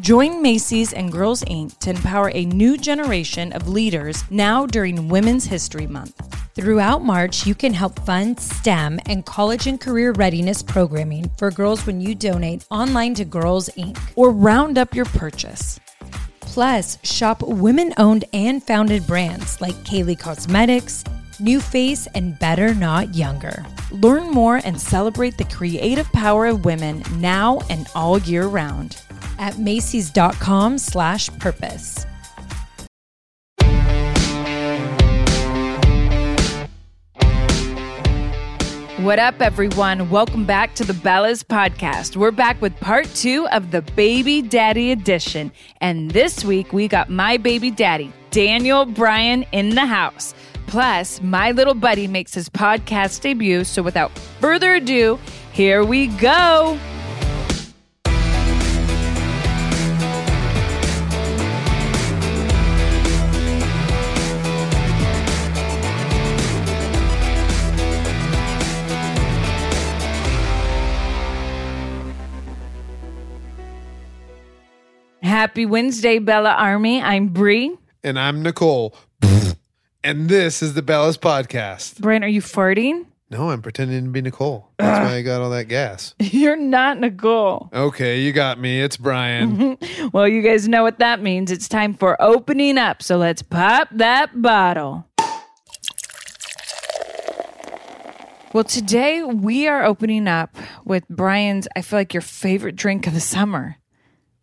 Join Macy's and Girls Inc. to empower a new generation of leaders now during Women's History Month. Throughout March, you can help fund STEM and college and career readiness programming for girls when you donate online to Girls Inc. or round up your purchase. Plus, shop women owned and founded brands like Kylie Cosmetics, NuFace, and Better Not Younger. Learn more and celebrate the creative power of women now and all year round at Macy's.com slash purpose. What up, everyone? Welcome back to the Bellas Podcast. We're back with part two of the Baby Daddy Edition. And this week, we got my baby daddy, Daniel Bryan, in the house. Plus, my little buddy makes his podcast debut. So, without further ado, here we go. Happy Wednesday, Bella Army. I'm Brie. And I'm Nicole. and this is the Bellas Podcast. Bryan, are you farting? No, I'm pretending to be Nicole. That's why I got all that gas. You're not Nicole. Okay, you got me. It's Bryan. Well, you guys know what that means. It's time for opening up. So let's pop that bottle. Well, today we are opening up with Bryan's, I feel like your favorite drink of the summer,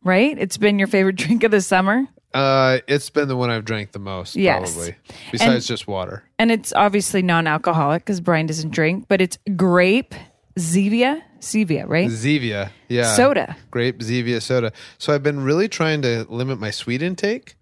right? It's been your favorite drink of the summer. uh, it's been the one I've drank the most, Yes. probably. Besides And- just water. And it's obviously non alcoholic because Bryan doesn't drink, but it's grape Zevia. Zevia, right? Zevia. Yeah. Soda. Grape Zevia soda. So I've been really trying to limit my sweet intake.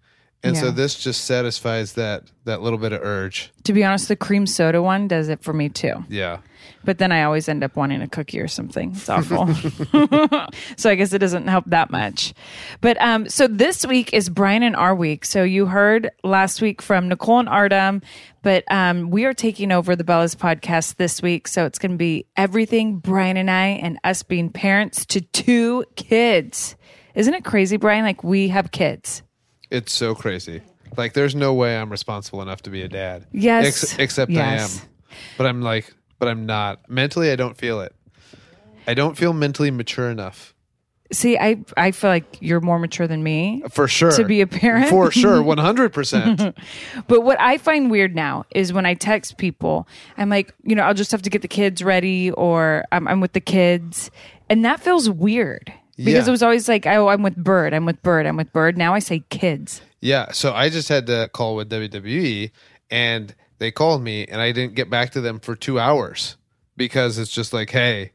And Yeah. so this just satisfies that that little bit of urge. To be honest, the cream soda one does it for me too. Yeah. But then I always end up wanting a cookie or something. It's awful. so I guess it doesn't help that much. But um, so this week is Bryan and our week. So you heard last week from Nicole and Artem, but um, we are taking over the Bellas podcast this week. So it's going to be everything Bryan and I and us being parents to two kids. Isn't it crazy, Bryan? Like we have kids. It's so crazy. Like there's no way I'm responsible enough to be a dad. Yes. Ex- except Yes. I am. But I'm like but I'm not. Mentally I don't feel it. I don't feel mentally mature enough. See, I I feel like you're more mature than me. For sure. To be a parent? For sure. 100%. But what I find weird now is when I text people, I'm like, you know, I'll just have to get the kids ready or I'm, I'm with the kids. And that feels weird because Yeah. it was always like, oh, I'm with Bird, I'm with Bird, I'm with Bird. Now I say kids. yeah. So I just had to call with WWE and they called me and I didn't get back to them for two hours because it's just like, hey,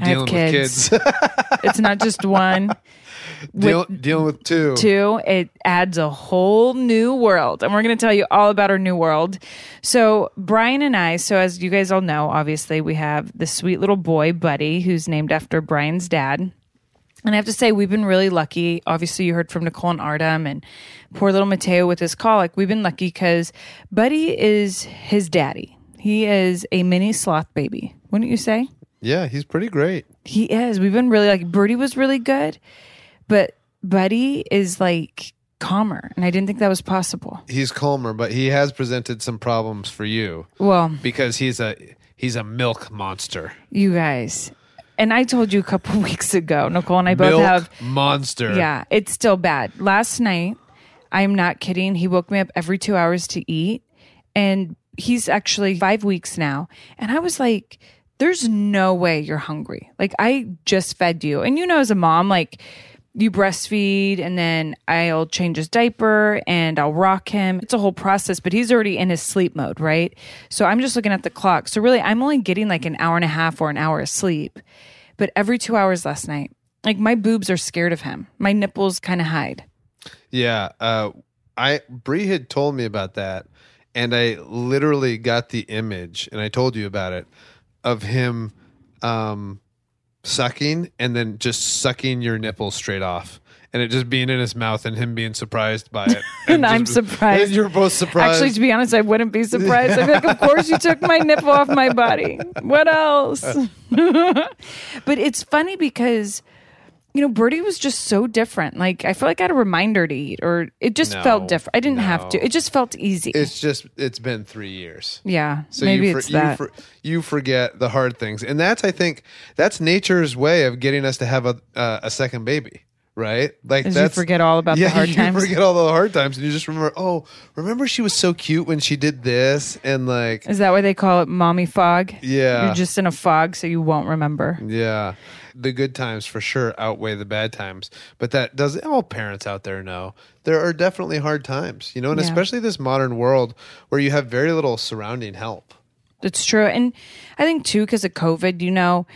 I have dealing with kids. kids. It's not just one, Deal, dealing with two. two. It adds a whole new world. And we're going to tell you all about our new world. So, Bryan and I, so as you guys all know, obviously, we have the sweet little boy, Buddy, who's named after Bryan's dad. And I have to say, we've been really lucky. Obviously, you heard from Nicole and Artem and poor little Mateo with his colic. We've been lucky because Buddy is his daddy. He is a mini sloth baby, wouldn't you say? Yeah, he's pretty great. He is. We've been really like Birdie was really good, but Buddy is like calmer, and I didn't think that was possible. He's calmer, but he has presented some problems for you Well, because he's a he's a milk monster. you guys, And I told you a couple weeks ago, Nicole and I both Milk have monster. Yeah, it's still bad. Last night, I'm not kidding. He woke me up every two hours to eat. And he's actually five weeks now. And I was like, there's no way you're hungry. Like, I just fed you. And you know, as a mom, like, you breastfeed and then I'll change his diaper and I'll rock him. It's a whole process, but he's already in his sleep mode, right? So I'm just looking at the clock. So really, I'm only getting like an hour and a half or an hour of sleep. But every two hours last night, like my boobs are scared of him. My nipples kind of hide. Yeah. Uh, I Brie had told me about that, and I literally got the image, and I told you about it, of him um, sucking and then just sucking your nipples straight off. And it just being in his mouth and him being surprised by it. And I'm just- surprised. And you're both surprised. Actually, to be honest, I wouldn't be surprised. I'd be like, of course you took my nipple off my body. What else? but it's funny because, you know, Birdie was just so different. Like, I feel like I had a reminder to eat, or it just No, felt different. I didn't have to. It just felt easy. it's just, it's been three years. yeah. So maybe you, for, it's you, that. for, you forget the hard things, and that's I think that's nature's way of getting us to have a uh, a second baby, right? Like Is you that's forget all about the yeah, hard you times? forget all the hard times, and you just remember. Oh, remember she was so cute when she did this, and like Is that why they call it mommy fog? yeah, You're just in a fog, so you won't remember. yeah. The good times for sure outweigh the bad times, but that does all parents out there know there are definitely hard times, you know, and Yeah. especially this modern world where you have very little surrounding help. It's true. And I think too, because of COVID, you know,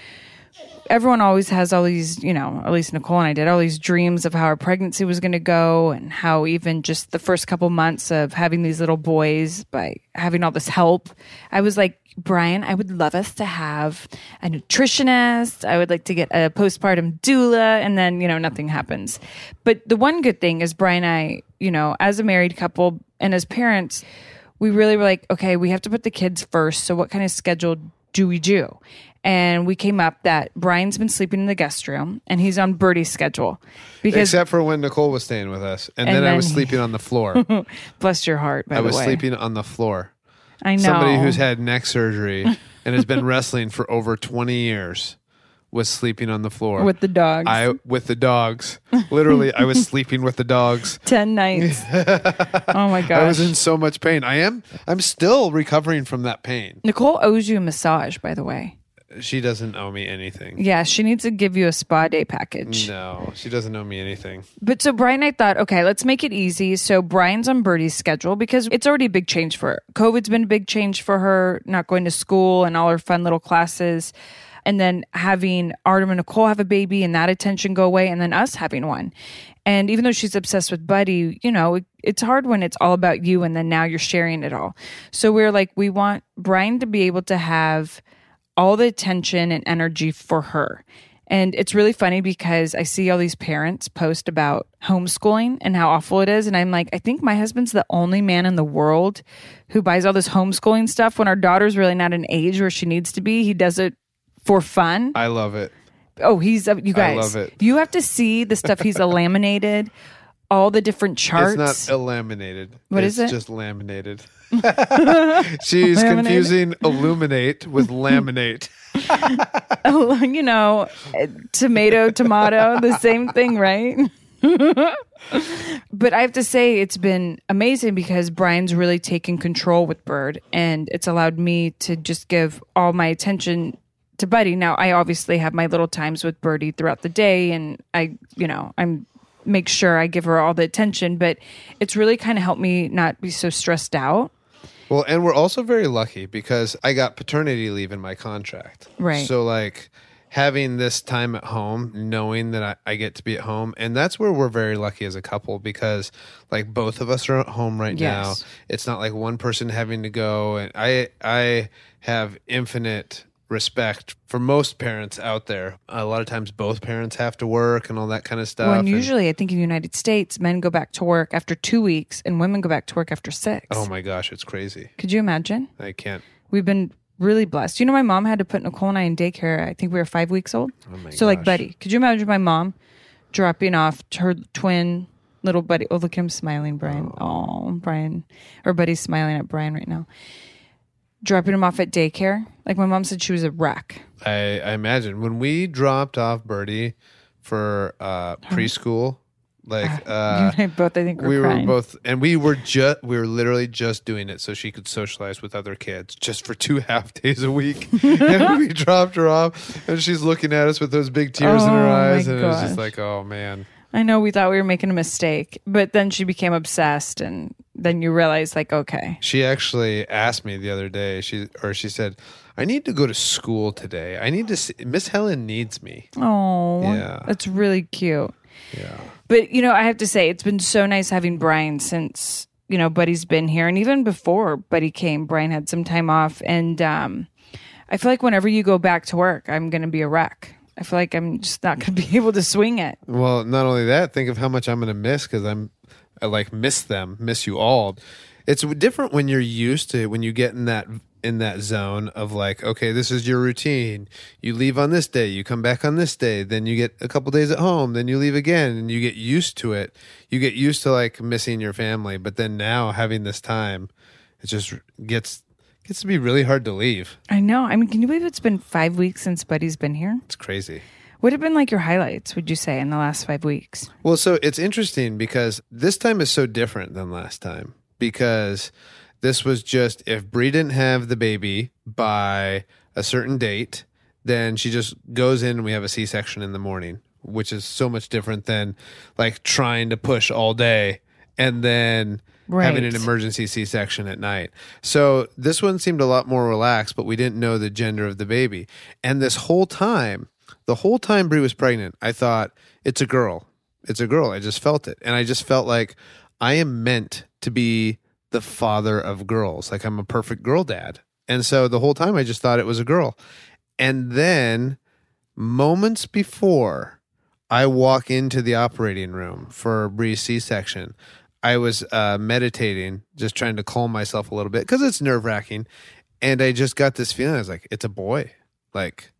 everyone always has all these, you know, at least Nicole and I did all these dreams of how our pregnancy was going to go and how even just the first couple months of having these little boys by having all this help. I was like, Bryan, I would love us to have a nutritionist. I would like to get a postpartum doula. And then, you know, nothing happens. But the one good thing is Bryan and I, you know, as a married couple and as parents, we really were like, okay, we have to put the kids first. So what kind of schedule do we do? And we came up that Bryan's been sleeping in the guest room and he's on Birdie's schedule because Except for when Nicole was staying with us, and, And then, I then was he- sleeping on the floor. bless your heart, by I the was way. sleeping on the floor. I know. Somebody who's had neck surgery and has been wrestling for over 20 years was sleeping on the floor with the dogs. I with the dogs. Literally, I was sleeping with the dogs. 10 nights. oh my gosh. I was in so much pain. I am. I'm still recovering from that pain. Nicole owes you a massage, by the way. She doesn't owe me anything. Yeah, she needs to give you a spa day package. No, she doesn't owe me anything. But so Bryan, I thought, okay, let's make it easy. So Bryan's on Birdie's schedule because it's already a big change for her. COVID's been a big change for her, not going to school and all her fun little classes. And then having Artem and Nicole have a baby and that attention go away, and then us having one. And even though she's obsessed with Buddy, you know, it, it's hard when it's all about you and then now you're sharing it all. So we're like, we want Bryan to be able to have all the attention and energy for her. And it's really funny because I see all these parents post about homeschooling and how awful it is. And I'm like, I think my husband's the only man in the world who buys all this homeschooling stuff when our daughter's really not an age where she needs to be. He does it for fun. I love it. Oh, he's, uh, you guys, I love it. you have to see the stuff he's laminated, all the different charts. It's not laminated. What it's is it? Just laminated. She's Laminated? confusing illuminate with laminate. Oh, you know, tomato, tomato, the same thing, right? but I have to say, it's been amazing because Bryan's really taken control with Bird, and it's allowed me to just give all my attention to Buddy. Now, I obviously have my little times with Birdie throughout the day, and I, you know, I'm make sure I give her all the attention, but it's really kind of helped me not be so stressed out. Well, and we're also very lucky because I got paternity leave in my contract. Right. So, like, having this time at home, knowing that I, I get to be at home, and that's where we're very lucky as a couple because, like, both of us are at home right now. Yes. It's not like one person having to go, and I I have infinite respect for most parents out there. A lot of times, both parents have to work and all that kind of stuff. Well, and and- usually, I think in the United States, men go back to work after two weeks, and women go back to work after six. oh my gosh, it's crazy. Could you imagine? I can't. We've been really blessed. You know, my mom had to put Nicole and I in daycare. I think we were five weeks old. Oh my so, like, gosh. Buddy, could you imagine my mom dropping off her twin little buddy? Oh, look at him smiling, Bryan. Oh, oh Bryan. Or Buddy's smiling at Bryan right now. Dropping him off at daycare? Like my mom said she was a wreck. I, I imagine when we dropped off Birdie for uh, preschool, like uh, I both, I think, were we were crying. both, and we were just we were literally just doing it so she could socialize with other kids just for two half days a week. and we dropped her off, and she's looking at us with those big tears in her Oh, eyes, and it was just like, oh man. I know we thought we were making a mistake, but then she became obsessed, and then you realize, like, okay, She actually asked me the other day. She or she said, "I need to go to school today. I need to. See, Miss Helen needs me." oh, Yeah. that's really cute. Yeah. But you know, I have to say, it's been so nice having Bryan since you know Buddy's been here, and even before Buddy came, Bryan had some time off, and um, I feel like whenever you go back to work, I'm going to be a wreck. I feel like I'm just not going to be able to swing it. Well, not only that, think of how much I'm going to miss because I'm, I like miss them, miss you all. It's different when you're used to when you get in that in that zone of like, okay, this is your routine. You leave on this day, you come back on this day, then you get a couple days at home, then you leave again, and you get used to it. You get used to like missing your family, but then now having this time, it just gets gets to be really hard to leave. I know. I mean, can you believe it's been five weeks since Buddy's been here? It's crazy. What have been like your highlights? Would you say in the last five weeks? Well, so it's interesting because this time is so different than last time because this was just if Brie didn't have the baby by a certain date, then she just goes in and we have a C section in the morning, which is so much different than like trying to push all day and then having an emergency C section at night. So this one seemed a lot more relaxed, but we didn't know the gender of the baby. And this whole time, the whole time Brie was pregnant, I thought it's a girl. It's a girl. I just felt it. And I just felt like I am meant to be the father of girls. Like I'm a perfect girl dad. And so the whole time I just thought it was a girl. And then moments before I walk into the operating room for Brie's C section, I was uh, meditating, just trying to calm myself a little bit because it's nerve wracking. And I just got this feeling I was like, it's a boy. Like,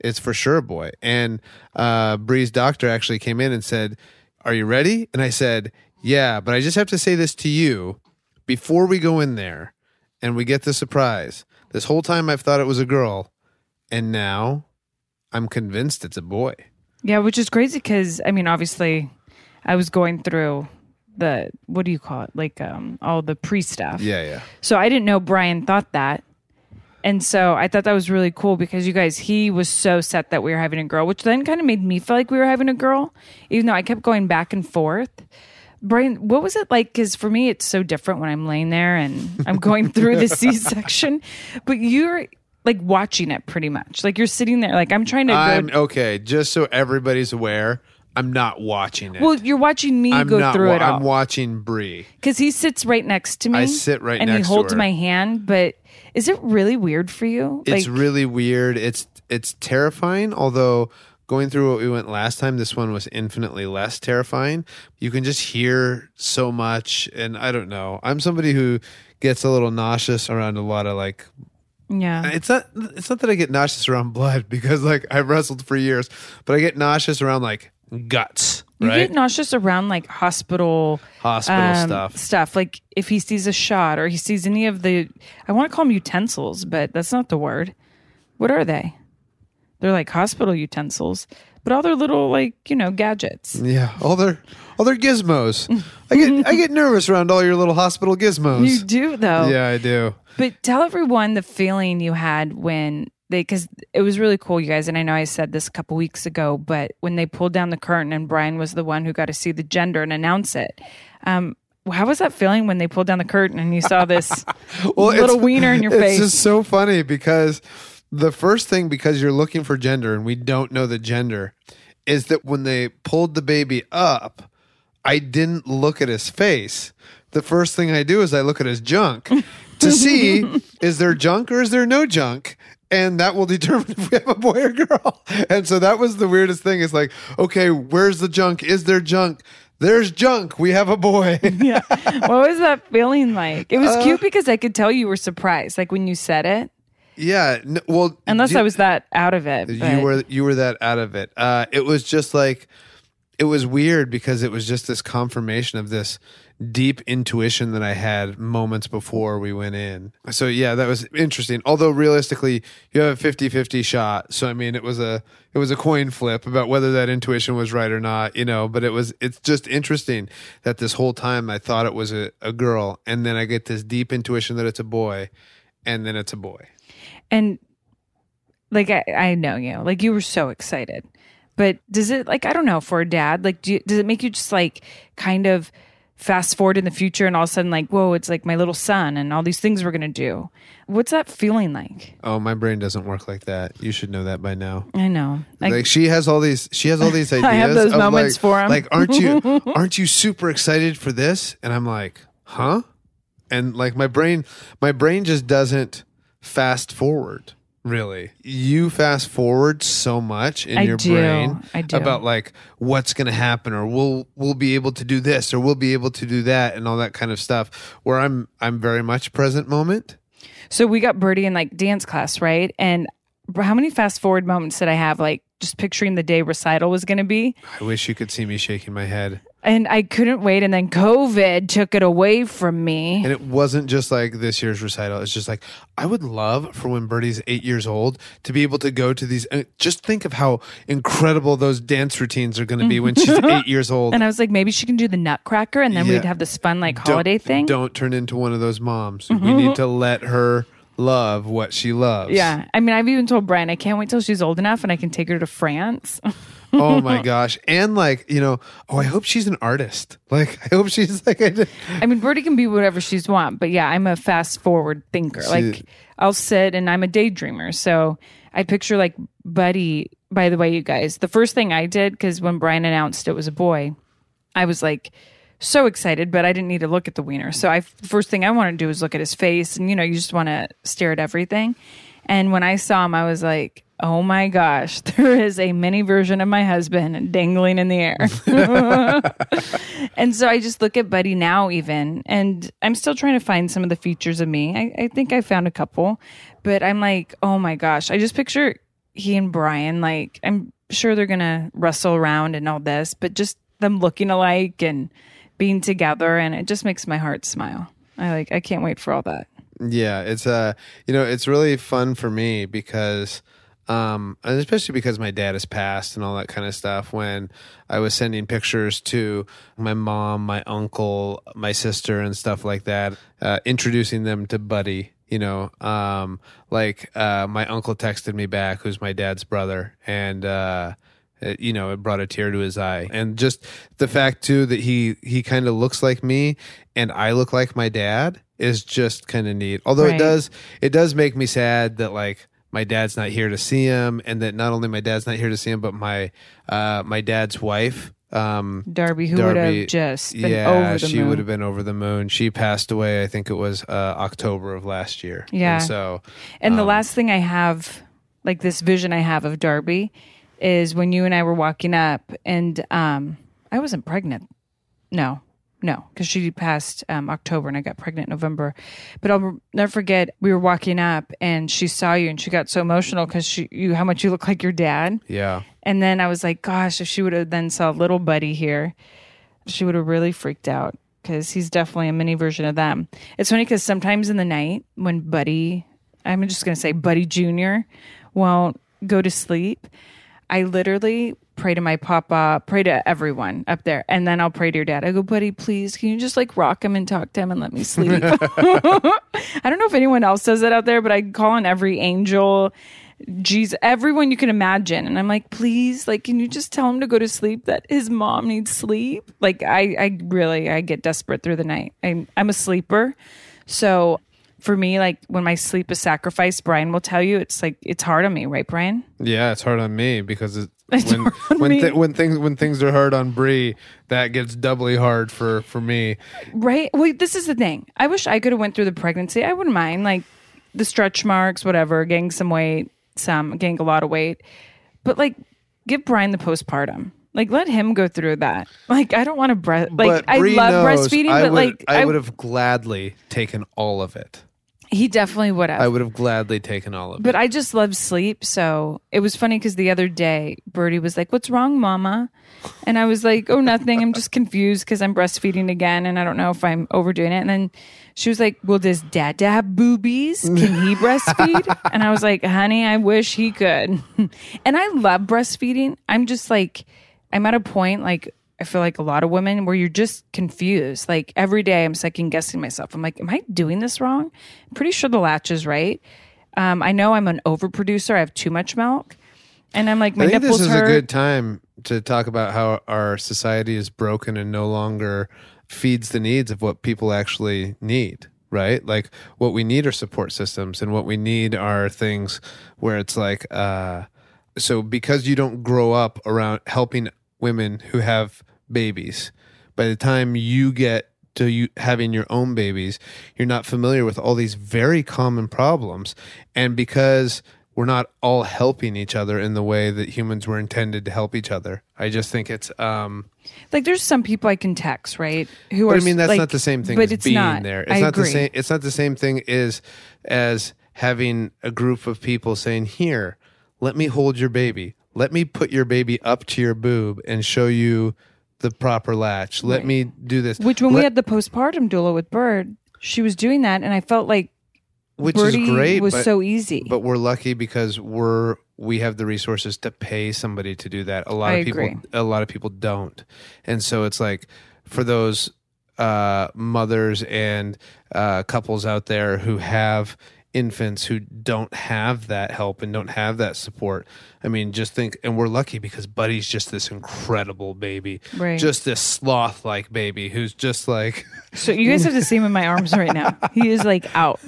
it's for sure a boy. And uh, Brie's doctor actually came in and said, Are you ready? And I said, Yeah, but I just have to say this to you before we go in there and we get the surprise. This whole time I've thought it was a girl, and now I'm convinced it's a boy. Yeah, which is crazy because I mean, obviously, I was going through the what do you call it, like um, all the pre stuff. Yeah, yeah. So I didn't know Bryan thought that. And so I thought that was really cool because you guys, he was so set that we were having a girl, which then kind of made me feel like we were having a girl, even though I kept going back and forth. Bryan, what was it like? Because for me, it's so different when I'm laying there and I'm going through the C section, but you're like watching it pretty much. Like you're sitting there, like I'm trying to I'm okay. Just so everybody's aware, I'm not watching it. Well, you're watching me I'm go not. through wa- it all. I'm watching Brie. because he sits right next to me. I sit right and next to he holds her. my hand. But is it really weird for you? It's like, really weird. It's it's terrifying. Although going through what we went last time, this one was infinitely less terrifying. You can just hear so much, and I don't know. I'm somebody who gets a little nauseous around a lot of like yeah. it's not it's not that I get nauseous around blood because like I've wrestled for years, but I get nauseous around like guts, You get nauseous around like hospital Hospital um, stuff. Stuff like if he sees a shot or he sees any of the, I want to call them utensils, but that's not the word. What are they? They're like hospital utensils, but all their little like you know gadgets. Yeah, all their all their gizmos. I get I get nervous around all your little hospital gizmos. You do though. yeah, I do. But tell everyone the feeling you had when they, because it was really cool, you guys. And I know I said this a couple weeks ago, but when they pulled down the curtain and Bryan was the one who got to see the gender and announce it. Um, how was that feeling when they pulled down the curtain and you saw this Well, little wiener in your it's face? It's just so funny because the first thing because you're looking for gender and we don't know the gender is that when they pulled the baby up, I didn't look at his face. The first thing I do is I look at his junk to see is there junk or is there no junk? And that will determine if we have a boy or girl. And so that was the weirdest thing. It's like, okay, where's the junk? Is there junk? There's junk. We have a boy. yeah. What was that feeling like? It was Uh, cute because I could tell you were surprised, like when you said it. yeah. well, Unless do- I was that out of it. you but- were you were that out of it uh it was just like it was weird because it was just this confirmation of this deep intuition that I had moments before we went in. So yeah, that was interesting. Although realistically, you have a 50-50 shot. So I mean, it was a it was a coin flip about whether that intuition was right or not, you know, but it was it's just interesting that this whole time I thought it was a, a girl and then I get this deep intuition that it's a boy and then it's a boy. And like I, I know you, like you were so excited. But does it like I don't know for a dad, like do you, does it make you just like kind of fast forward in the future and all of a sudden like whoa it's like my little son and all these things we're gonna do what's that feeling like Oh, my brain doesn't work like that. You should know that by now. i know like, like, she has all these she has all these ideas I have those of, moments like, for 'em. like aren't you aren't you super excited for this and i'm like huh and like my brain my brain just doesn't fast forward really you fast forward so much in I your do. brain I do. about like what's going to happen or we'll we'll be able to do this or we'll be able to do that and all that kind of stuff where i'm i'm very much present moment so we got birdie in like dance class right and how many fast forward moments did i have like just picturing the day recital was gonna be i wish you could see me shaking my head and i couldn't wait and then covid took it away from me And it wasn't just like this year's recital. It's just like I would love for when Birdie's eight years old to be able to go to these. And just think of how incredible those dance routines are going to be when she's eight years old. and i was like maybe she can do the nutcracker and then Yeah. we'd have this fun like Don't- holiday thing Mm-hmm. Don't turn into one of those moms. We need to let her love what she loves. Yeah. I mean, I've even told Bryan I can't wait till she's old enough and I can take her to France. oh my gosh. And like you know, oh, I hope she's an artist. Like I hope she's like. I I mean, Birdie can be whatever she's want, but yeah, I'm a fast forward thinker. Like I'll sit and I'm a daydreamer. So I picture like Buddy. By the way, you guys, the first thing I did because when Bryan announced it was a boy, I was like so excited, but I didn't need to look at the wiener. So I first thing I want to do is look at his face, and you know, you just want to stare at everything. And when I saw him, I was like, "Oh my gosh, there is a mini version of my husband dangling in the air." and so I just look at Buddy now, even, and I'm still trying to find some of the features of me. I, I think I found a couple, but I'm like, "Oh my gosh!" I just picture he and Bryan. Like, I'm sure they're gonna wrestle around and all this, but just them looking alike and being together, and it just makes my heart smile. I like. I can't wait for all that. Yeah, it's uh you know, it's really fun for me because um and especially because my dad has passed and all that kind of stuff when I was sending pictures to my mom, my uncle, my sister and stuff like that, uh introducing them to Buddy, you know, um like uh my uncle texted me back who's my dad's brother and uh it, you know, it brought a tear to his eye, and just the fact too that he he kind of looks like me, and I look like my dad is just kind of neat. Although Right. it does it does make me sad that like my dad's not here to see him, and that not only my dad's not here to see him, but my uh my dad's wife. Um, Darby, who would have just been yeah, over the she moon. would have been over the moon. She passed away. I think it was uh, October of last year. Yeah. and so And Um, the last thing I have, like this vision I have of Darby, is when you and I were walking up, and um, I wasn't pregnant. No, no, because she passed um, October and I got pregnant in November. But I'll never forget we were walking up and she saw you and she got so emotional because she you how much you look like your dad. yeah, And then I was like, gosh, if she would have then saw little buddy here, she would have really freaked out because he's definitely a mini version of them. It's funny because sometimes in the night when Buddy, I'm just going to say Buddy Jr., won't go to sleep, I literally pray to my papa, pray to everyone up there, and then I'll pray to your dad. I go, Buddy, please, can you just like rock him and talk to him and let me sleep? I don't know if anyone else does that out there, but I call on every angel. Jesus, everyone you can imagine. And I'm like, please, like, can you just tell him to go to sleep that his mom needs sleep? Like, I, I really, I get desperate through the night. I'm, I'm a sleeper. So for me, like when my sleep is sacrificed, Bryan will tell you it's like, it's hard on me, right, Bryan? Yeah, it's hard on me because it, It's when when thi- when things when things are hard on Brie, that gets doubly hard for for me. Right. Well, this is the thing. I wish I could have went through the pregnancy. I wouldn't mind like the stretch marks, whatever, gaining some weight, some gaining a lot of weight. But like give Bryan the postpartum. Like let him go through that. Like I don't want to breast like I love knows breastfeeding, I but would, like I would have gladly taken all of it. He definitely would have. I would have gladly taken all of it. But it. I just love sleep. So it was funny because the other day, Birdie was like, What's wrong, mama? And I was like, Oh, nothing. I'm just confused because I'm breastfeeding again and I don't know if I'm overdoing it. And then she was like, Well, does dad have boobies? Can he breastfeed? and I was like, Honey, I wish he could. and I love breastfeeding. I'm just like, I'm at a point like, I feel like a lot of women where you're just confused. Like every day I'm second guessing myself. I'm like, am I doing this wrong? I'm pretty sure the latch is right. Um, I know I'm an overproducer. I have too much milk. And I'm like, my I think nipples this is hurt. a good time to talk about how our society is broken and no longer feeds the needs of what people actually need, right? Like what we need are support systems and what we need are things where it's like uh so because you don't grow up around helping women who have babies, by the time you get to you having your own babies, you're not familiar with all these very common problems. And because we're not all helping each other in the way that humans were intended to help each other. I just think it's um like there's some people I can text, right? Who but are I mean that's like- not the same thing but as it's being not. there. It's I not agree. the same it's not the same thing as as having a group of people saying, "Here, let me hold your baby. Let me put your baby up to your boob and show you the proper latch. Let Right. me do this." Which when we had the postpartum doula with Bird, she was doing that and I felt like which Birdie is great was but, so easy. but we're lucky because we're we have the resources to pay somebody to do that a lot I of people agree. a lot of people don't and so it's like for those uh mothers and uh couples out there who have infants who don't have that help and don't have that support i mean just think and we're lucky because buddy's just this incredible baby Right. just this sloth like baby who's just like So you guys have to see him in my arms right now. He is like out.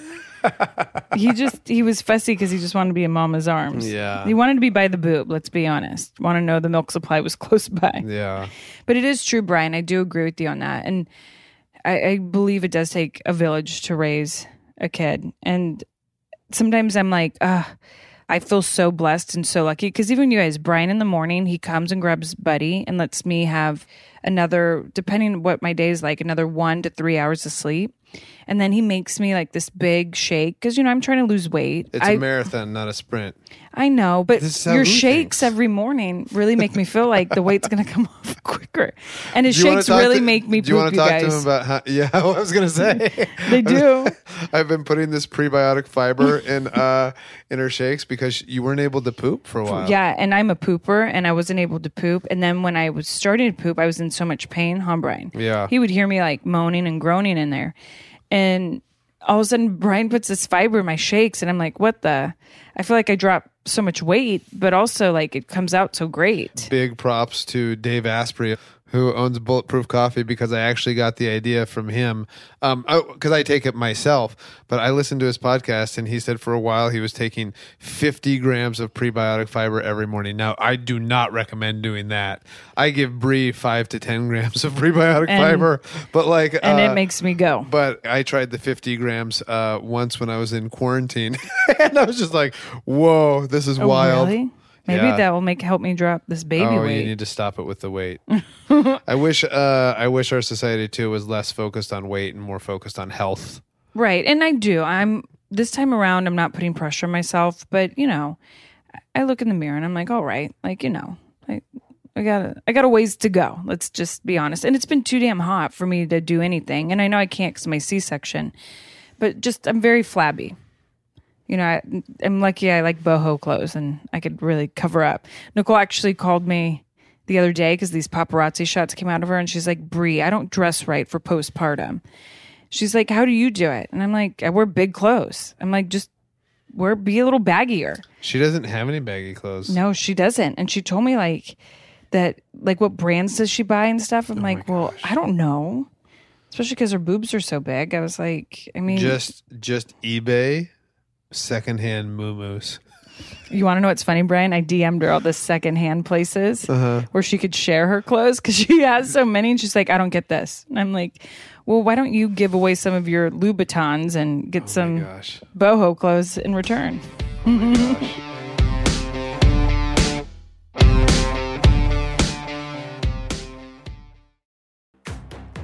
He just he was fussy because he just wanted to be in mama's arms. Yeah. He wanted to be by the boob, let's be honest. Want to know the milk supply was close by. yeah But it is true, Bryan. I do agree with you on that. And I, I believe it does take a village to raise a kid. And sometimes I'm like, ah, I feel so blessed and so lucky. Because even you guys, Bryan in the morning, he comes and grabs Buddy and lets me have another, depending on what my day is like, another one to three hours of sleep. And then he makes me like this big shake because you know I'm trying to lose weight. it's I a marathon not a sprint I know, but This is how your Lou shakes thinks. every morning really make me feel like the weight's going to come off quicker. And his Do you wanna shakes talk really to- make me Do you poop, want to you talk to him guys. about how? Yeah, I was gonna say They do. I've been putting this prebiotic fiber in uh in her shakes because you weren't able to poop for a while. Yeah, and I'm a pooper, and I wasn't able to poop. And then when I was starting to poop, I was in so much pain. Huh, Bryan? Yeah. He would hear me like moaning and groaning in there, and all of a sudden, Bryan puts this fiber in my shakes, and I'm like, "What the?" I feel like I dropped so much weight, but also like it comes out so great. Big props to Dave Asprey who owns Bulletproof Coffee because I actually got the idea from him. Um, because I take it myself, but I listened to his podcast and he said for a while he was taking 50 grams of prebiotic fiber every morning. Now I do not recommend doing that. I give Brie five to 10 grams of prebiotic And- fiber, but like, And uh, it makes me go. but I tried the 50 grams uh, once when I was in quarantine, and I was just like, "Whoa, this is Oh, wild." Really? Maybe Yeah. that will make help me drop this baby oh, weight. you need to stop it with the weight. I wish, uh, I wish our society too was less focused on weight and more focused on health. Right. And I do. I'm this time around I'm not putting pressure on myself, but you know, I look in the mirror and I'm like, all right, like, you know, I I got a, I got a ways to go. Let's just be honest. And it's been too damn hot for me to do anything. And I know I can't cuz my C-section. But just I'm very flabby. You know, I, I'm lucky I like boho clothes and I could really cover up. Nicole actually called me the other day because these paparazzi shots came out of her and she's like, Brie, I don't dress right for postpartum. She's like, How do you do it? And I'm like, I wear big clothes. I'm like, just wear be a little baggier. She doesn't have any baggy clothes. No, she doesn't. And she told me like that like what brands does she buy and stuff. I'm Oh like, Well, I don't know. Especially because her boobs are so big. I was like, I mean Just, just eBay secondhand moo You want to know what's funny, Bryan? I DM'd her all the secondhand places Uh-huh. where she could share her clothes because she has so many. And she's like, I don't get this. And I'm like, well, why don't you give away some of your Louboutins and get Oh some boho clothes in return?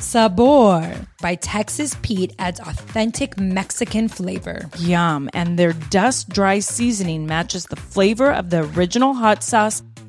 Sabor by Texas Pete adds authentic Mexican flavor. Yum, and their dust dry seasoning matches the flavor of the original hot sauce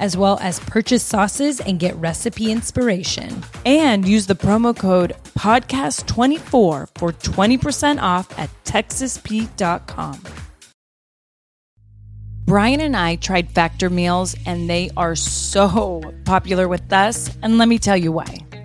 as well as purchase sauces and get recipe inspiration. And use the promo code podcast24 for 20% off at texaspete.com. Bryan and I tried Factor meals and they are so popular with us. And let me tell you why.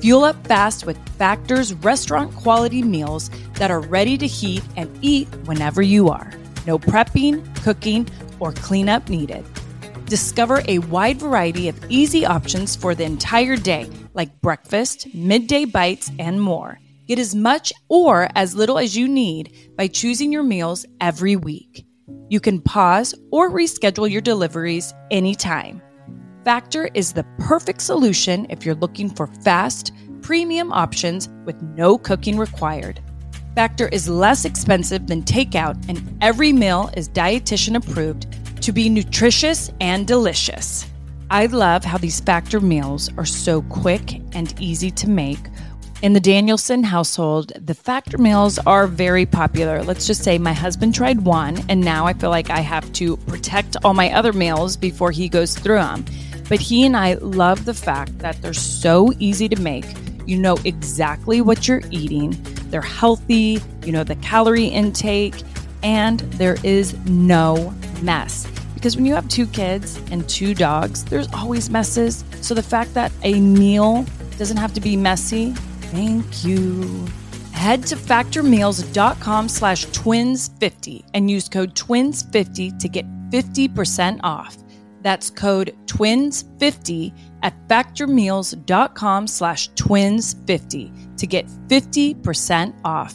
Fuel up fast with Factor's restaurant quality meals that are ready to heat and eat whenever you are. No prepping, cooking, or cleanup needed. Discover a wide variety of easy options for the entire day, like breakfast, midday bites, and more. Get as much or as little as you need by choosing your meals every week. You can pause or reschedule your deliveries anytime. Factor is the perfect solution if you're looking for fast, premium options with no cooking required. Factor is less expensive than takeout, and every meal is dietitian approved to be nutritious and delicious. I love how these Factor meals are so quick and easy to make. In the Danielson household, the Factor meals are very popular. Let's just say my husband tried one, and now I feel like I have to protect all my other meals before he goes through them. But he and I love the fact that they're so easy to make. You know exactly what you're eating, they're healthy, you know the calorie intake, and there is no mess. Because when you have two kids and two dogs, there's always messes. So the fact that a meal doesn't have to be messy, thank you. Head to factormeals.com slash twins50 and use code twins50 to get 50% off. That's code TWINS50 at factormeals.com slash twins50 to get 50% off.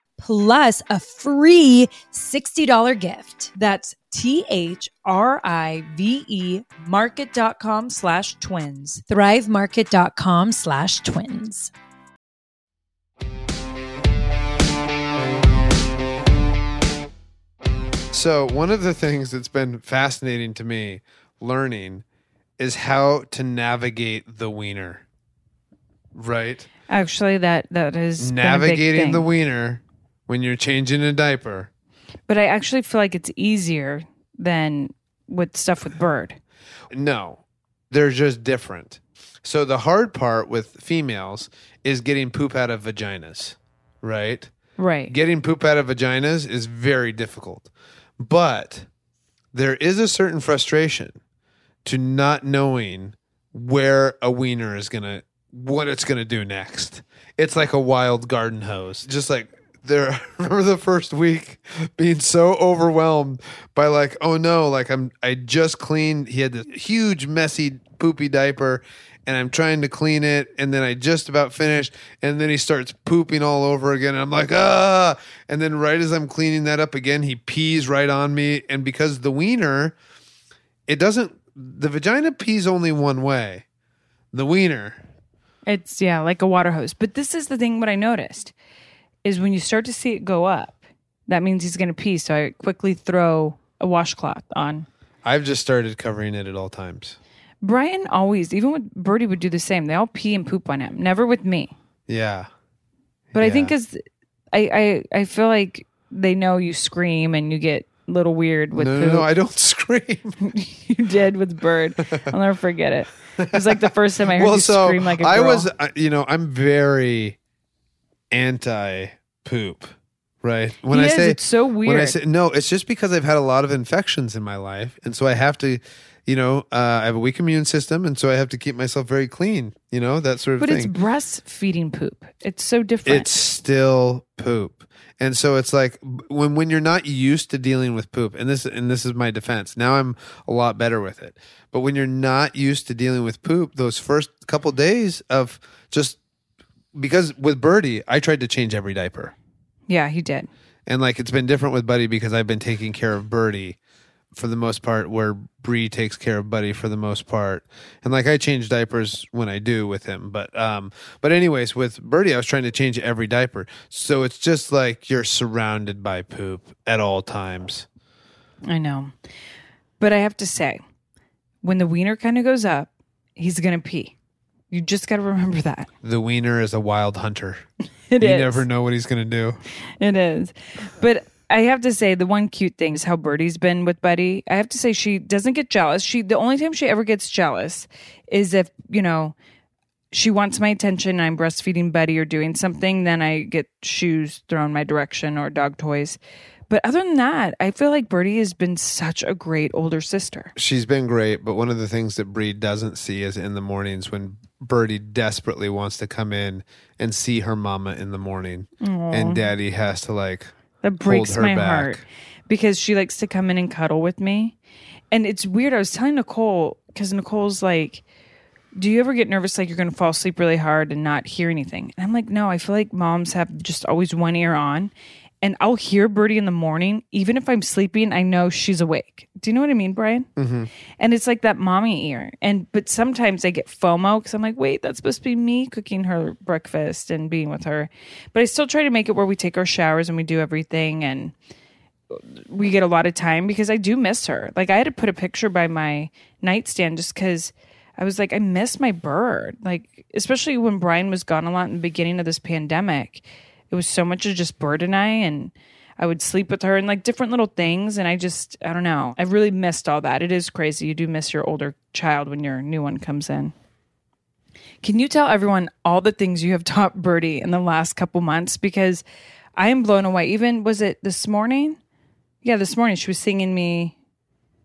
plus a free $60 gift. That's T H R I V E market.com slash twins. Thrivemarket.com slash twins. So, one of the things that's been fascinating to me learning is how to navigate the wiener. Right? Actually, that that is navigating the wiener when you're changing a diaper. But I actually feel like it's easier than with stuff with bird. No, they're just different. So the hard part with females is getting poop out of vaginas, right? Right. Getting poop out of vaginas is very difficult. But there is a certain frustration to not knowing where a wiener is going to what it's going to do next. It's like a wild garden hose. Just like there I remember the first week being so overwhelmed by like oh no like i'm i just cleaned he had this huge messy poopy diaper and i'm trying to clean it and then i just about finished and then he starts pooping all over again and i'm like ah! And then right as i'm cleaning that up again he pees right on me and because the wiener it doesn't the vagina pees only one way the wiener. It's yeah like a water hose. But this is the thing what i noticed is when you start to see it go up, that means he's going to pee. So I quickly throw a washcloth on. I've just started covering it at all times. Bryan always, even with Birdie, would do the same. They all pee and poop on him. Never with me. Yeah. But yeah. I think as I, I I feel like they know you scream and you get a little weird with no, poop. No, no, I don't scream. you did with Bird. I'll never forget it. It was like the first time I heard well, you so scream like a girl. I was, uh, you know, I'm very anti poop. Right. When he I is, say it's so weird. When I say no, it's just because I've had a lot of infections in my life, and so I have to, you know, uh, I have a weak immune system, and so I have to keep myself very clean. You know that sort of but thing. But it's breastfeeding poop. It's so different. It's still poop, and so it's like when when you're not used to dealing with poop, and this and this is my defense. Now I'm a lot better with it, but when you're not used to dealing with poop, those first couple days of just because with Birdie, I tried to change every diaper. Yeah, he did. And like it's been different with Buddy because I've been taking care of Birdie for the most part, where Brie takes care of Buddy for the most part. And like I change diapers when I do with him. But um but anyways, with Birdie I was trying to change every diaper. So it's just like you're surrounded by poop at all times. I know. But I have to say, when the wiener kind of goes up, he's gonna pee. You just got to remember that. The wiener is a wild hunter. It you is. never know what he's going to do. It is. But I have to say the one cute thing is how Birdie's been with Buddy. I have to say she doesn't get jealous. She the only time she ever gets jealous is if, you know, she wants my attention, I'm breastfeeding Buddy or doing something, then I get shoes thrown my direction or dog toys. But other than that, I feel like Birdie has been such a great older sister. She's been great, but one of the things that Bree doesn't see is in the mornings when Birdie desperately wants to come in and see her mama in the morning, Aww. and Daddy has to like that breaks my back. heart because she likes to come in and cuddle with me, and it's weird. I was telling Nicole because Nicole's like. Do you ever get nervous like you're going to fall asleep really hard and not hear anything? And I'm like, no, I feel like moms have just always one ear on and I'll hear Birdie in the morning. Even if I'm sleeping, I know she's awake. Do you know what I mean, Bryan? Mm-hmm. And it's like that mommy ear. And but sometimes I get FOMO because I'm like, wait, that's supposed to be me cooking her breakfast and being with her. But I still try to make it where we take our showers and we do everything and we get a lot of time because I do miss her. Like I had to put a picture by my nightstand just because I was like, I miss my bird. Like especially when Bryan was gone a lot in the beginning of this pandemic, it was so much of just Bird and I, and I would sleep with her and like different little things. And I just, I don't know, I really missed all that. It is crazy. You do miss your older child when your new one comes in. Can you tell everyone all the things you have taught Birdie in the last couple months? Because I am blown away. Even was it this morning? Yeah, this morning she was singing me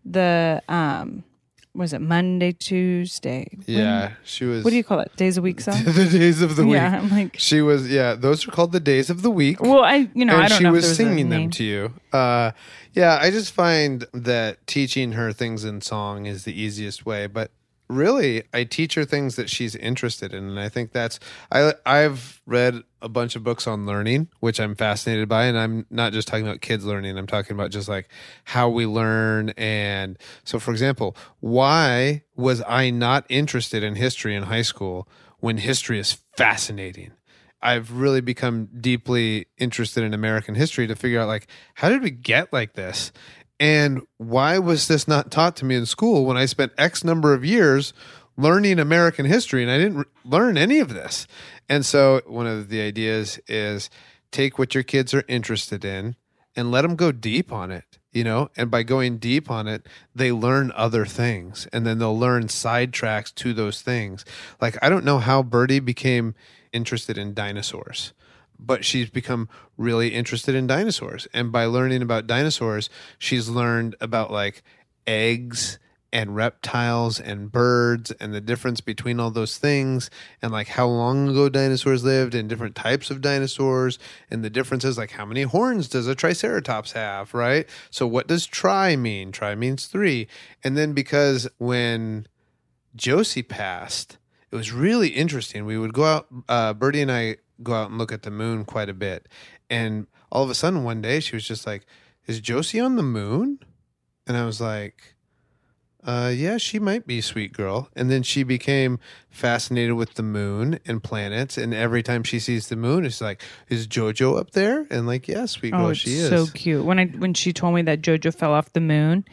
the um was it Monday, Tuesday? Yeah, When- she was. what do you call it? Days a week song? the days of the week? yeah, I'm like, She was. Yeah, those are called the days of the week. well, I you know and I don't she know. was, was singing them to you. Uh, yeah, I just find that teaching her things in song is the easiest way. But really, I teach her things that she's interested in, and I think that's. I I've read a bunch of books on learning, which I'm fascinated by, and I'm not just talking about kids learning. I'm talking about just like how we learn. And so, for example, why was I not interested in history in high school when history is fascinating? I've really become deeply interested in American history to figure out like how did we get like this? And why was this not taught to me in school when I spent X number of years learning American history and I didn't re- learn any of this? And so one of the ideas is take what your kids are interested in and let them go deep on it, you know? And by going deep on it, they learn other things and then they'll learn sidetracks to those things. Like I don't know how Birdie became interested in dinosaurs but she's become really interested in dinosaurs. And by learning about dinosaurs, she's learned about like eggs and reptiles and birds and the difference between all those things and like how long ago dinosaurs lived and different types of dinosaurs and the differences like how many horns does a triceratops have right? So what does tri mean? Tri means three. And then because when josie passed it was really interesting. We would go out uh, birdie and i go out and look at the moon quite a bit and all of a sudden one day she was just like is josie on the moon and i was like uh, yeah, she might be sweet girl. And then she became fascinated with the moon and planets. And every time she sees the moon, it's like, is JoJo up there? And like, yeah, sweet girl, Oh, she is. so cute. When I when she told me that JoJo fell off the moon,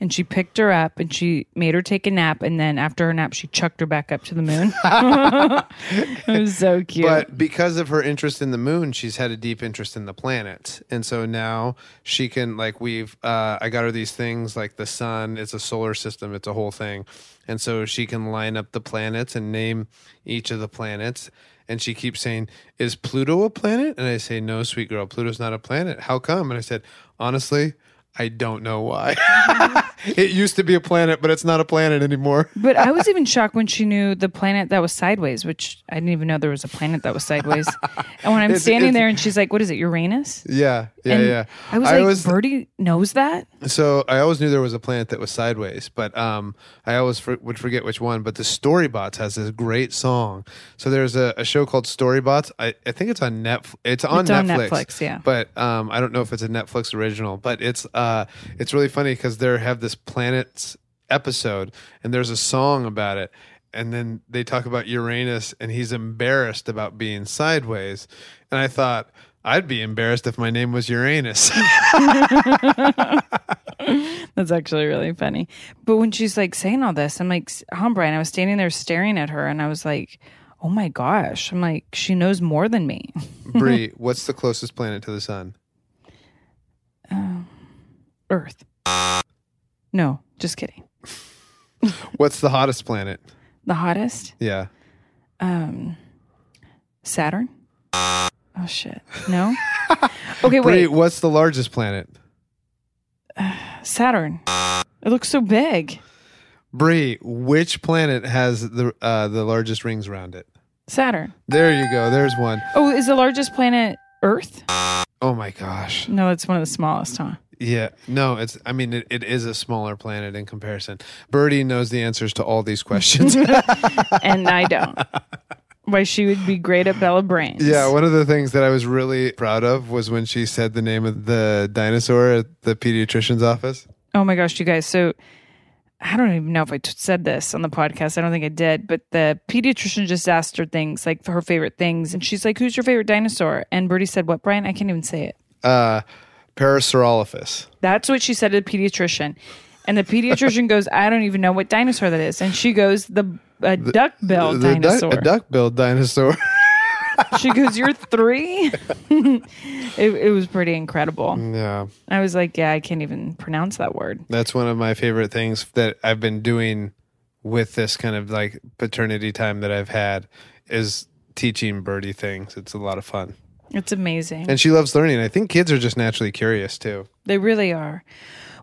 and she picked her up and she made her take a nap, and then after her nap, she chucked her back up to the moon. it was so cute. But because of her interest in the moon, she's had a deep interest in the planet. And so now she can like we've uh I got her these things like the sun, it's a solar system, it's a whole thing. And so she can line up the planets and name each of the planets. And she keeps saying, Is Pluto a planet? And I say, No, sweet girl, Pluto's not a planet. How come? And I said, Honestly, I don't know why. it used to be a planet, but it's not a planet anymore. But I was even shocked when she knew the planet that was sideways, which I didn't even know there was a planet that was sideways. and when I'm It's- standing it's- there and she's like, "What is it, Uranus?" Yeah, yeah, and yeah. I was like, "Birdie knows that." So I always knew there was a planet that was sideways, but um, I always for, would forget which one. But the Storybots has this great song. So there's a, a show called Storybots. I, I think it's on Netflix. It's on It's on Netflix. Netflix, yeah. But um, I don't know if it's a Netflix original. But it's uh, Uh, it's really funny because they have this planets episode, and there's a song about it. And then they talk about Uranus, and he's embarrassed about being sideways. And I thought. I'd be embarrassed if my name was Uranus. That's actually really funny. But when she's like saying all this, I'm like, Humbra, and I was standing there staring at her, and I was like, "Oh my gosh!" I'm like, she knows more than me. Brie, what's the closest planet to the sun? Earth. No, just kidding. What's the hottest planet? The hottest, Yeah. um, Saturn. Oh shit! No. Okay, Brie, wait. what's the largest planet? Saturn. It looks so big. Brie, which planet has the uh, the largest rings around it? Saturn. There you go. There's one. Oh, is the largest planet Earth? Oh my gosh. No, it's one of the smallest, huh? Yeah. No, it's I mean it, it is a smaller planet in comparison. Birdie knows the answers to all these questions. and I don't. why she would be great at Bella Brains. Yeah, one of the things that I was really proud of was when she said the name of the dinosaur at the pediatrician's office. Oh my gosh, you guys. So I don't even know if I t- said this on the podcast. I don't think I did, but the pediatrician just asked her things like her favorite things. And she's like, Who's your favorite dinosaur? And Birdie said, What, Bryan? I can't even say it. Uh, Parasaurolophus. That's what she said to the pediatrician. And the pediatrician goes, I don't even know what dinosaur that is. And she goes, The a duck-billed The di- dinosaur. a duck-billed dinosaur. she goes, You're three? it, it was pretty incredible. yeah, I was like, Yeah, I can't even pronounce that word. that's one of my favorite things that I've been doing with this kind of like paternity time that I've had is teaching Birdie things. It's a lot of fun. It's amazing. And she loves learning. I think kids are just naturally curious too. They really are.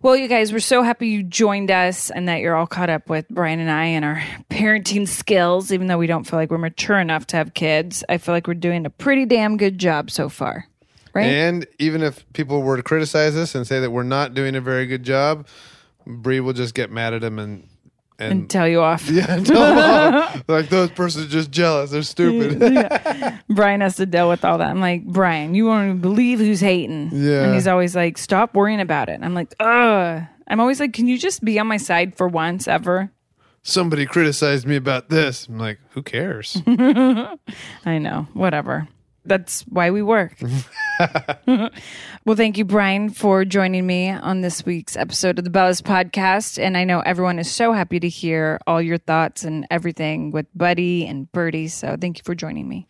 Well, you guys, we're so happy you joined us and that you're all caught up with Bryan and I and our parenting skills, even though we don't feel like we're mature enough to have kids. I feel like we're doing a pretty damn good job so far. Right? And even if people were to criticize us and say that we're not doing a very good job, Brie will just get mad at them and and, and tell you off. yeah, tell them off. like those persons are just jealous. They're stupid. Bryan has to deal with all that. I'm like, Bryan, you won't even believe who's hating. Yeah. And he's always like, stop worrying about it. I'm like, ugh. I'm always like, can you just be on my side for once ever? Somebody criticized me about this. I'm like, who cares? I know, whatever. That's why we work. well, thank you, Bryan, for joining me on this week's episode of the Bellas podcast. And I know everyone is so happy to hear all your thoughts and everything with Buddy and Birdie. So thank you for joining me.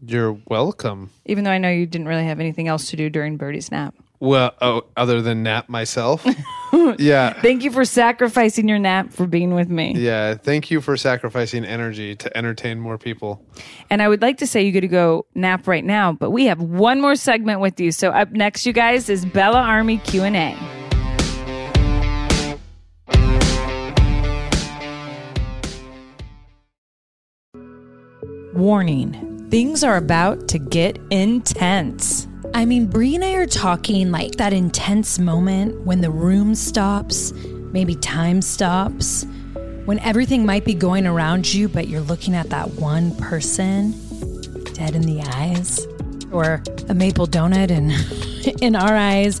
You're welcome. Even though I know you didn't really have anything else to do during Birdie's nap. Well, oh, other than nap myself. yeah. Thank you for sacrificing your nap for being with me. Yeah. Thank you for sacrificing energy to entertain more people. And I would like to say you get to go nap right now, but we have one more segment with you. So up next, you guys, is Bella Army Q and A. Warning: Things are about to get intense. I mean, Brie and I are talking like that intense moment when the room stops, maybe time stops, when everything might be going around you, but you're looking at that one person dead in the eyes, or a maple donut in, in our eyes.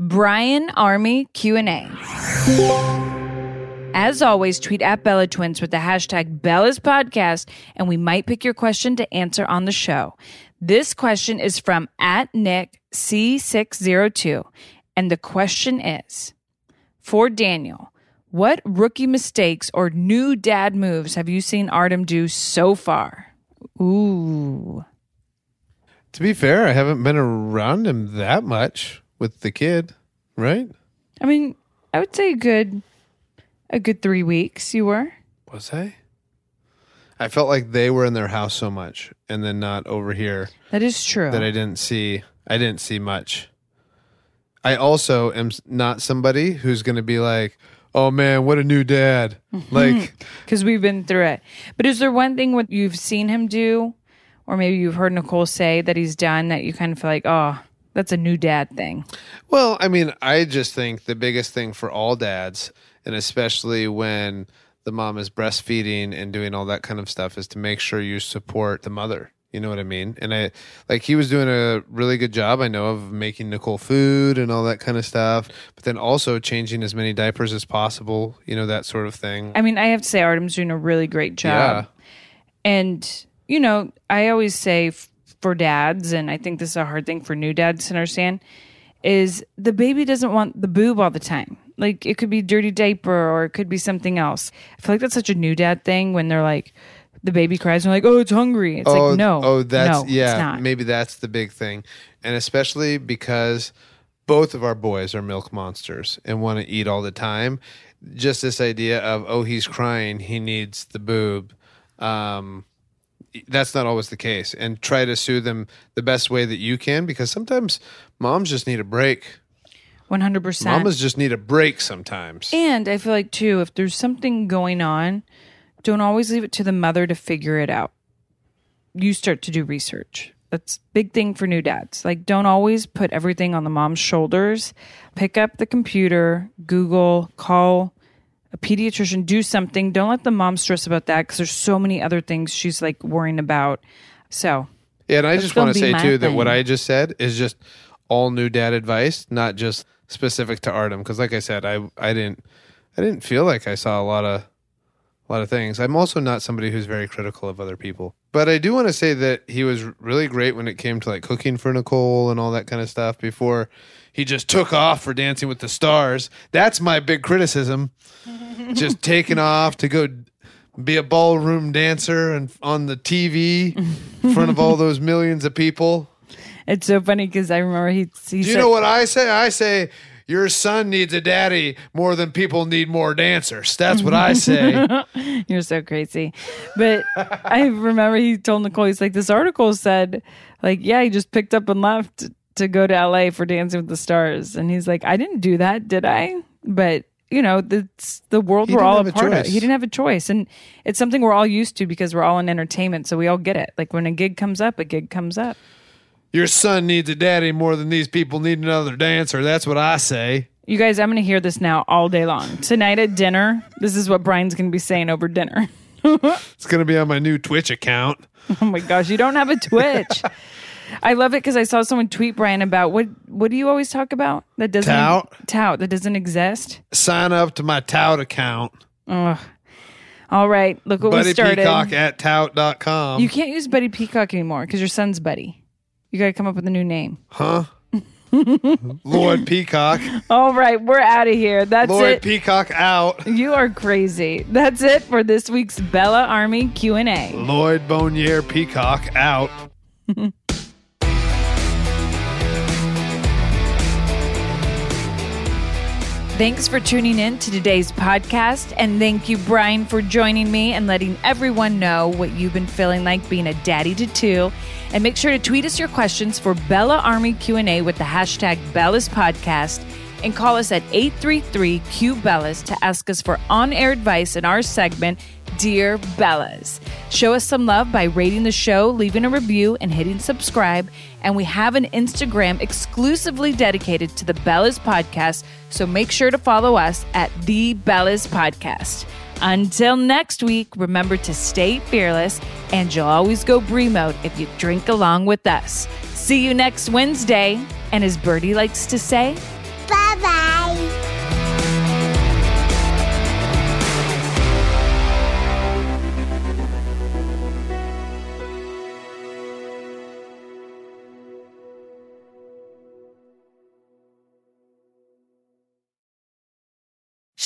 Bryan Army Q&A. As always, tweet at Bella Twins with the hashtag Bella's Podcast, and we might pick your question to answer on the show. This question is from at Nick C602, and the question is for Daniel. What rookie mistakes or new dad moves have you seen Artem do so far? Ooh. To be fair, I haven't been around him that much with the kid, right? I mean, I would say a good a good 3 weeks you were. Was I? I felt like they were in their house so much and then not over here That is true. that I didn't see I didn't see much. I also am not somebody who's going to be like, "Oh man, what a new dad." Like because we've been through it. But is there one thing what you've seen him do, or maybe you've heard Nicole say that he's done that you kind of feel like, oh, that's a new dad thing? Well, I mean, I just think the biggest thing for all dads, and especially when the mom is breastfeeding and doing all that kind of stuff, is to make sure you support the mother. You know what I mean? And I like he was doing a really good job, I know, of making Nicole food and all that kind of stuff, but then also changing as many diapers as possible, you know, that sort of thing. I mean, I have to say, Artem's doing a really great job. Yeah. And, you know, I always say for dads, and I think this is a hard thing for new dads to understand, is the baby doesn't want the boob all the time. Like it could be dirty diaper or it could be something else. I feel like that's such a new dad thing when they're like, the baby cries and they're like, oh, it's hungry. It's oh, like, no. Oh, that's no, yeah. Maybe that's the big thing, and especially because both of our boys are milk monsters and want to eat all the time. Just this idea of oh, he's crying, he needs the boob. Um, that's not always the case, and try to soothe them the best way that you can because sometimes moms just need a break. 100%. Mamas just need a break sometimes. And I feel like too, if there's something going on, don't always leave it to the mother to figure it out. You start to do research. That's big thing for new dads. Like don't always put everything on the mom's shoulders. Pick up the computer, Google, call a pediatrician, do something. Don't let the mom stress about that because there's so many other things she's like worrying about. So Yeah, and I just want be say too that what. I just said is just all new dad advice, not just specific to Artem. Because like I said, I I didn't I didn't feel like I saw a lot of a lot of things. I'm also not somebody who's very critical of other people, but I do want to say that he was really great when it came to like cooking for Nicole and all that kind of stuff. Before he just took off for Dancing with the Stars. That's my big criticism. just taking off to go be a ballroom dancer and on the TV in front of all those millions of people. it's so funny because I remember he, he Do you said, know what I say? I say your son needs a daddy more than people need more dancers. That's what I say. You're so crazy. But I remember he told Nicole, he's like, this article said, like, yeah, he just picked up and left to go to LA for Dancing with the Stars. And he's like, I didn't do that, did I? But, you know, it's the world He we're all a part of. He didn't have a choice. And it's something we're all used to because we're all in entertainment. So we all get it. Like when a gig comes up, a gig comes up. Your son needs a daddy more than these people need another dancer. That's what I say. You guys, I'm going to hear this now all day long. Tonight at dinner, this is what Bryan's going to be saying over dinner. it's gonna be on my new Twitch account. Oh my gosh, you don't have a Twitch. I love it because I saw someone tweet Bryan about what what do you always talk about that doesn't Tout. tout that doesn't exist. Sign up to my tout account. Ugh. All right, look what we Buddy started. Peacock at tout.com. You can't use Buddy Peacock anymore because your son's Buddy. You got to come up with a new name. huh? Lord Peacock. All right, we're out of here. That's Lord it. Peacock out. you are crazy. That's it for this week's Bella Army Q&A. Lloyd Bonnier Peacock out. Thanks for tuning in to today's podcast. And thank you, Bryan, for joining me and letting everyone know what you've been feeling like being a daddy to two. And make sure to tweet us your questions for Bella Army Q&A with the hashtag Bella's Podcast and call us at 833-Q-BELLAS to ask us for on-air advice in our segment, Dear Bellas. Show us some love by rating the show, leaving a review, and hitting subscribe. And we have an Instagram exclusively dedicated to the Bellas podcast, so make sure to follow us at the Bellas Podcast. Until next week, remember to stay fearless, and you'll always go Brie mode if you drink along with us. See you next Wednesday, and as Birdie likes to say,